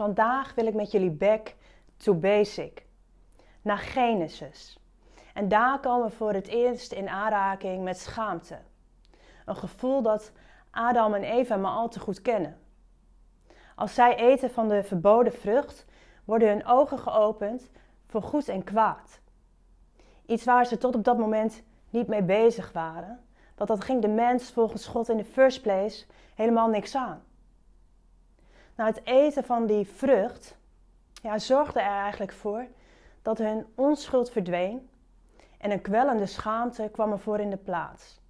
Vandaag wil ik met jullie back to basic, naar Genesis. En daar komen we voor het eerst in aanraking met schaamte. Een gevoel dat Adam en Eva maar al te goed kennen. Als zij eten van de verboden vrucht, worden hun ogen geopend voor goed en kwaad. Iets waar ze tot op dat moment niet mee bezig waren. Want dat ging de mens volgens God in de first place helemaal niks aan. Nou, het eten van die vrucht ja, zorgde er eigenlijk voor dat hun onschuld verdween en een kwellende schaamte kwam ervoor in de plaats.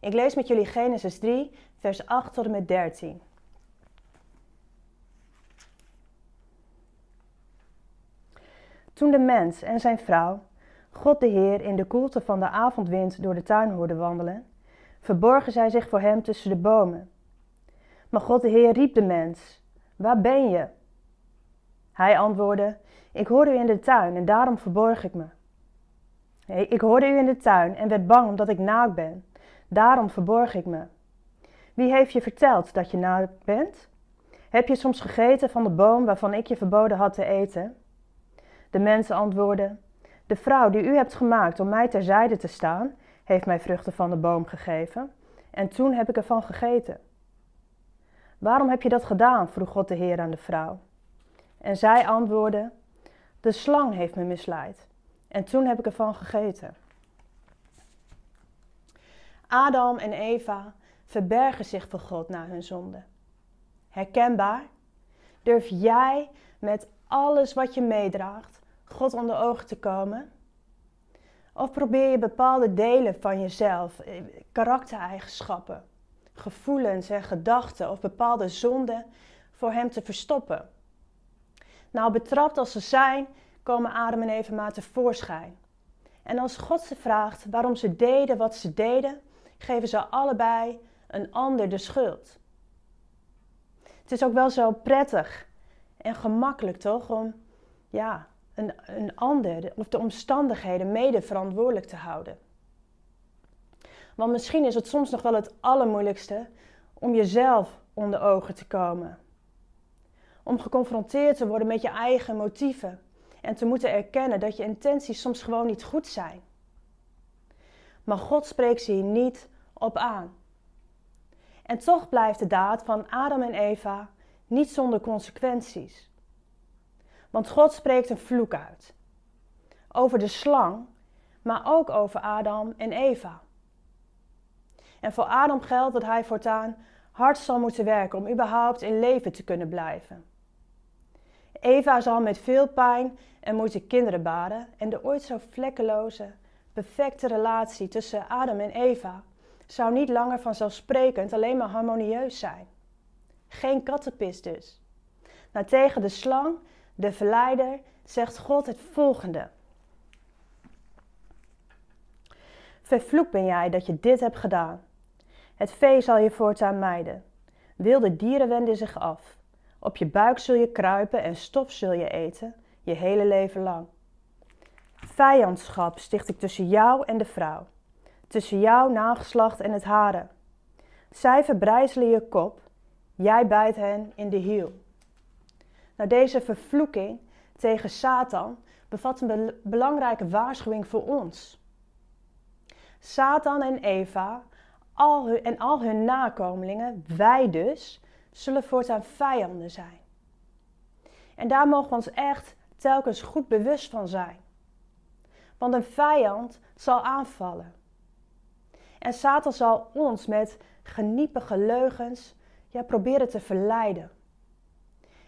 Ik lees met jullie Genesis 3, vers 8 tot en met 13. Toen de mens en zijn vrouw God de Heer in de koelte van de avondwind door de tuin hoorden wandelen, verborgen zij zich voor hem tussen de bomen. Maar God de Heer riep de mens: Waar ben je? Hij antwoordde: Ik hoorde u in de tuin en daarom verborg ik me. Ik hoorde u in de tuin en werd bang omdat ik naakt ben. Daarom verborg ik me. Wie heeft je verteld dat je naakt bent? Heb je soms gegeten van de boom waarvan ik je verboden had te eten? De mensen antwoordden: De vrouw die u hebt gemaakt om mij terzijde te staan, heeft mij vruchten van de boom gegeven, en toen heb ik ervan gegeten. Waarom heb je dat gedaan? vroeg God de Heer aan de vrouw. En zij antwoordde: De slang heeft me misleid. En toen heb ik ervan gegeten. Adam en Eva verbergen zich voor God na hun zonde. Herkenbaar? Durf jij met alles wat je meedraagt God onder ogen te komen? Of probeer je bepaalde delen van jezelf, eh, karaktereigenschappen, gevoelens en gedachten of bepaalde zonden voor Hem te verstoppen? Nou, betrapt als ze zijn, komen Adam en Eva tevoorschijn. En als God ze vraagt waarom ze deden wat ze deden, geven ze allebei een ander de schuld. Het is ook wel zo prettig en gemakkelijk toch om ja, een, een ander of de omstandigheden mede verantwoordelijk te houden. Want misschien is het soms nog wel het allermoeilijkste om jezelf onder ogen te komen. Om geconfronteerd te worden met je eigen motieven en te moeten erkennen dat je intenties soms gewoon niet goed zijn. Maar God spreekt ze hier niet op aan. En toch blijft de daad van Adam en Eva niet zonder consequenties. Want God spreekt een vloek uit. Over de slang, maar ook over Adam en Eva. En voor Adam geldt dat hij voortaan hard zal moeten werken om überhaupt in leven te kunnen blijven. Eva zal met veel pijn en moeite kinderen baren en de ooit zo vlekkeloze, perfecte relatie tussen Adam en Eva zou niet langer vanzelfsprekend alleen maar harmonieus zijn. Geen kattenpis dus. Maar tegen de slang, de verleider, zegt God het volgende. Vervloekt ben jij dat je dit hebt gedaan. Het vee zal je voortaan mijden. Wilde dieren wenden zich af. Op je buik zul je kruipen en stof zul je eten, je hele leven lang. Vijandschap sticht ik tussen jou en de vrouw, tussen jouw nageslacht en het haren. Zij verbrijzelen je kop, jij bijt hen in de hiel. Nou, deze vervloeking tegen Satan bevat een belangrijke waarschuwing voor ons. Satan en Eva al en al hun nakomelingen, wij dus, zullen voortaan vijanden zijn. En daar mogen we ons echt telkens goed bewust van zijn. Want een vijand zal aanvallen. En Satan zal ons met geniepige leugens ja, proberen te verleiden.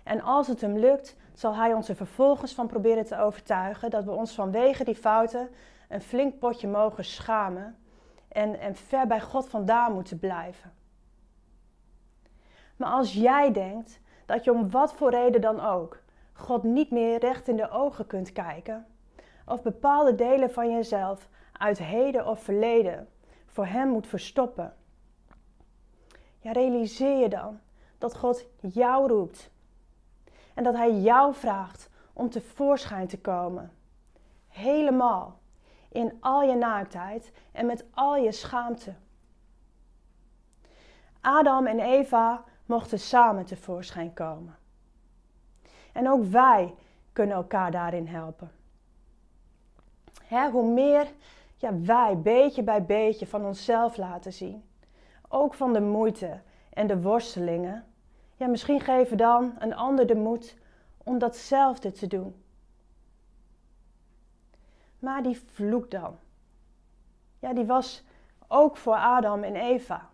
En als het hem lukt, zal hij ons er vervolgens van proberen te overtuigen dat we ons vanwege die fouten een flink potje mogen schamen en, en ver bij God vandaan moeten blijven. Maar als jij denkt dat je om wat voor reden dan ook God niet meer recht in de ogen kunt kijken, of bepaalde delen van jezelf uit heden of verleden voor Hem moet verstoppen, ja, realiseer je dan dat God jou roept en dat Hij jou vraagt om tevoorschijn te komen. Helemaal in al je naaktheid en met al je schaamte. Adam en Eva mochten samen tevoorschijn komen. En ook wij kunnen elkaar daarin helpen. Hoe meer ja, wij beetje bij beetje van onszelf laten zien, ook van de moeite en de worstelingen, ja, misschien geven dan een ander de moed om datzelfde te doen. Maar die vloek dan, ja, die was ook voor Adam en Eva.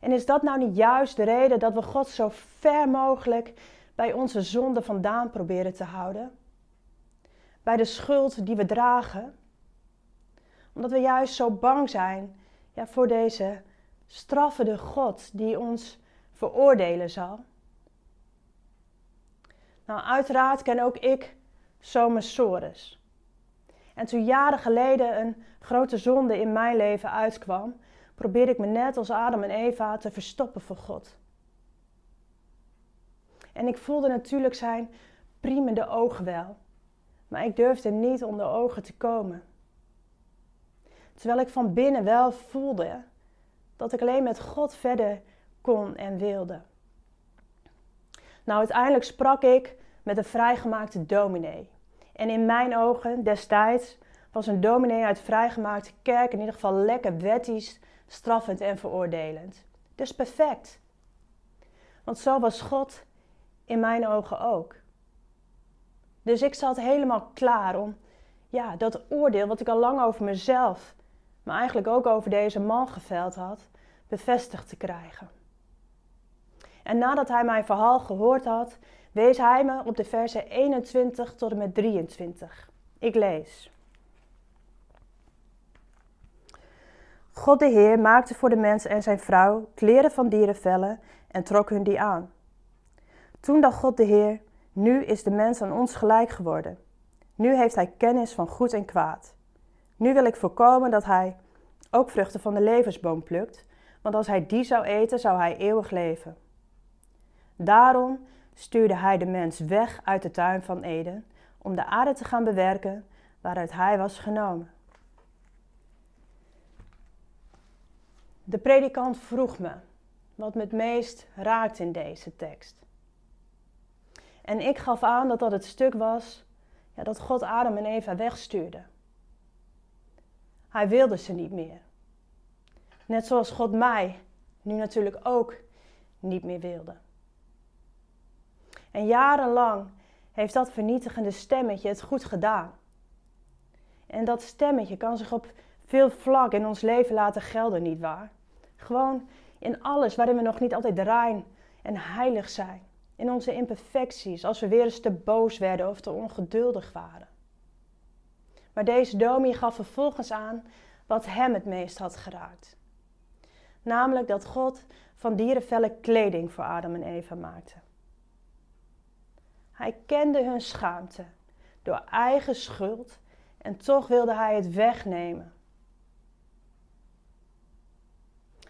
En is dat nou niet juist de reden dat we God zo ver mogelijk bij onze zonde vandaan proberen te houden? Bij de schuld die we dragen? Omdat we juist zo bang zijn ja, voor deze straffende God die ons veroordelen zal. Nou, uiteraard ken ook ik Somesaurus. En toen jaren geleden een grote zonde in mijn leven uitkwam, probeerde ik me net als Adam en Eva te verstoppen voor God. En ik voelde natuurlijk zijn priemende ogen wel, maar ik durfde niet onder ogen te komen. Terwijl ik van binnen wel voelde dat ik alleen met God verder kon en wilde. Nou, uiteindelijk sprak ik met een vrijgemaakte dominee. En in mijn ogen destijds was een dominee uit vrijgemaakte kerk in ieder geval lekker wettisch, straffend en veroordelend. Dus perfect. Want zo was God in mijn ogen ook. Dus ik zat helemaal klaar om ja, dat oordeel wat ik al lang over mezelf, maar eigenlijk ook over deze man geveld had, bevestigd te krijgen. En nadat hij mijn verhaal gehoord had, wees hij me op de versen 21 tot en met 23. Ik lees. God de Heer maakte voor de mens en zijn vrouw kleren van dierenvellen en trok hun die aan. Toen dacht God de Heer, nu is de mens aan ons gelijk geworden. Nu heeft hij kennis van goed en kwaad. Nu wil ik voorkomen dat hij ook vruchten van de levensboom plukt, want als hij die zou eten, zou hij eeuwig leven. Daarom stuurde hij de mens weg uit de tuin van Eden om de aarde te gaan bewerken waaruit hij was genomen. De predikant vroeg me wat me het meest raakt in deze tekst. En ik gaf aan dat dat het stuk was ja, dat God Adam en Eva wegstuurde. Hij wilde ze niet meer. Net zoals God mij nu natuurlijk ook niet meer wilde. En jarenlang heeft dat vernietigende stemmetje het goed gedaan. En dat stemmetje kan zich op veel vlak in ons leven laten gelden, nietwaar? Gewoon in alles waarin we nog niet altijd rein en heilig zijn. In onze imperfecties, als we weer eens te boos werden of te ongeduldig waren. Maar deze dominee gaf vervolgens aan wat hem het meest had geraakt. Namelijk dat God van dierenvellen kleding voor Adam en Eva maakte. Hij kende hun schaamte door eigen schuld en toch wilde hij het wegnemen.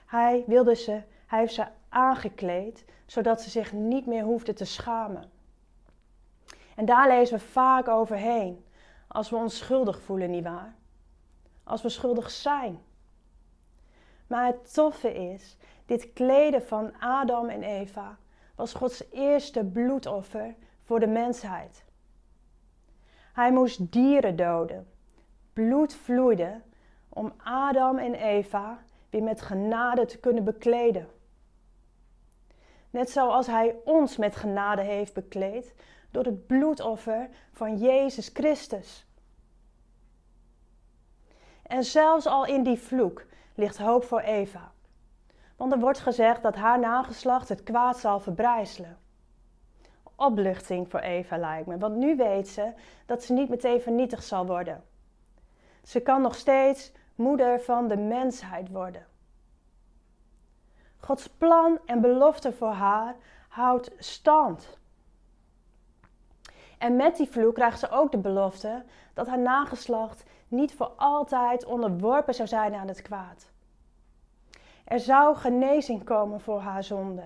Hij wilde ze, hij heeft ze aangekleed, zodat ze zich niet meer hoefden te schamen. En daar lezen we vaak overheen, als we ons schuldig voelen, nietwaar? Als we schuldig zijn. Maar het toffe is, dit kleden van Adam en Eva was Gods eerste bloedoffer voor de mensheid. Hij moest dieren doden. Bloed vloeide om Adam en Eva weer met genade te kunnen bekleden. Net zoals Hij ons met genade heeft bekleed door het bloedoffer van Jezus Christus. En zelfs al in die vloek ligt hoop voor Eva. Want er wordt gezegd dat haar nageslacht het kwaad zal verbrijzelen. Opluchting voor Eva lijkt me, want nu weet ze dat ze niet meteen vernietigd zal worden. Ze kan nog steeds moeder van de mensheid worden. Gods plan en belofte voor haar houdt stand. En met die vloek krijgt ze ook de belofte dat haar nageslacht niet voor altijd onderworpen zou zijn aan het kwaad. Er zou genezing komen voor haar zonde.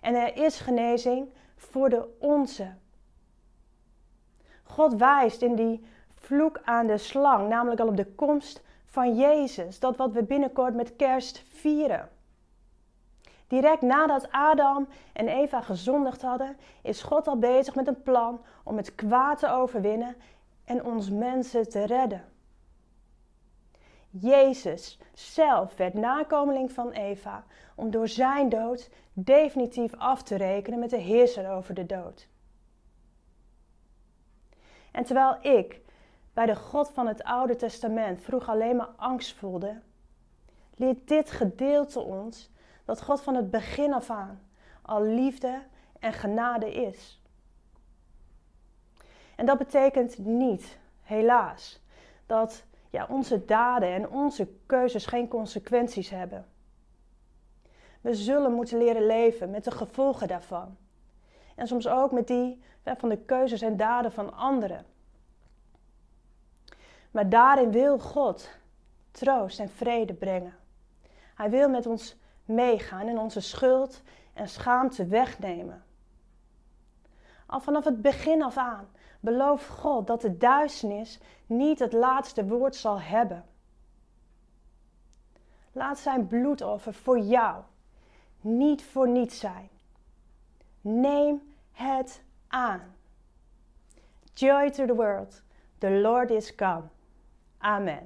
En er is genezing voor de onze. God wijst in die vloek aan de slang, namelijk al op de komst van Jezus, dat wat we binnenkort met kerst vieren. Direct nadat Adam en Eva gezondigd hadden, is God al bezig met een plan om het kwaad te overwinnen en ons mensen te redden. Jezus zelf werd nakomeling van Eva om door zijn dood definitief af te rekenen met de heerser over de dood. En terwijl ik bij de God van het Oude Testament vroeg alleen maar angst voelde, leert dit gedeelte ons dat God van het begin af aan al liefde en genade is. En dat betekent niet, helaas, dat ja, onze daden en onze keuzes geen consequenties hebben. We zullen moeten leren leven met de gevolgen daarvan. En soms ook met die van de keuzes en daden van anderen. Maar daarin wil God troost en vrede brengen. Hij wil met ons meegaan en onze schuld en schaamte wegnemen. Al vanaf het begin af aan belooft God dat de duisternis niet het laatste woord zal hebben. Laat zijn bloedoffer voor jou niet voor niets zijn. Neem het aan. Joy to the world. The Lord is come. Amen.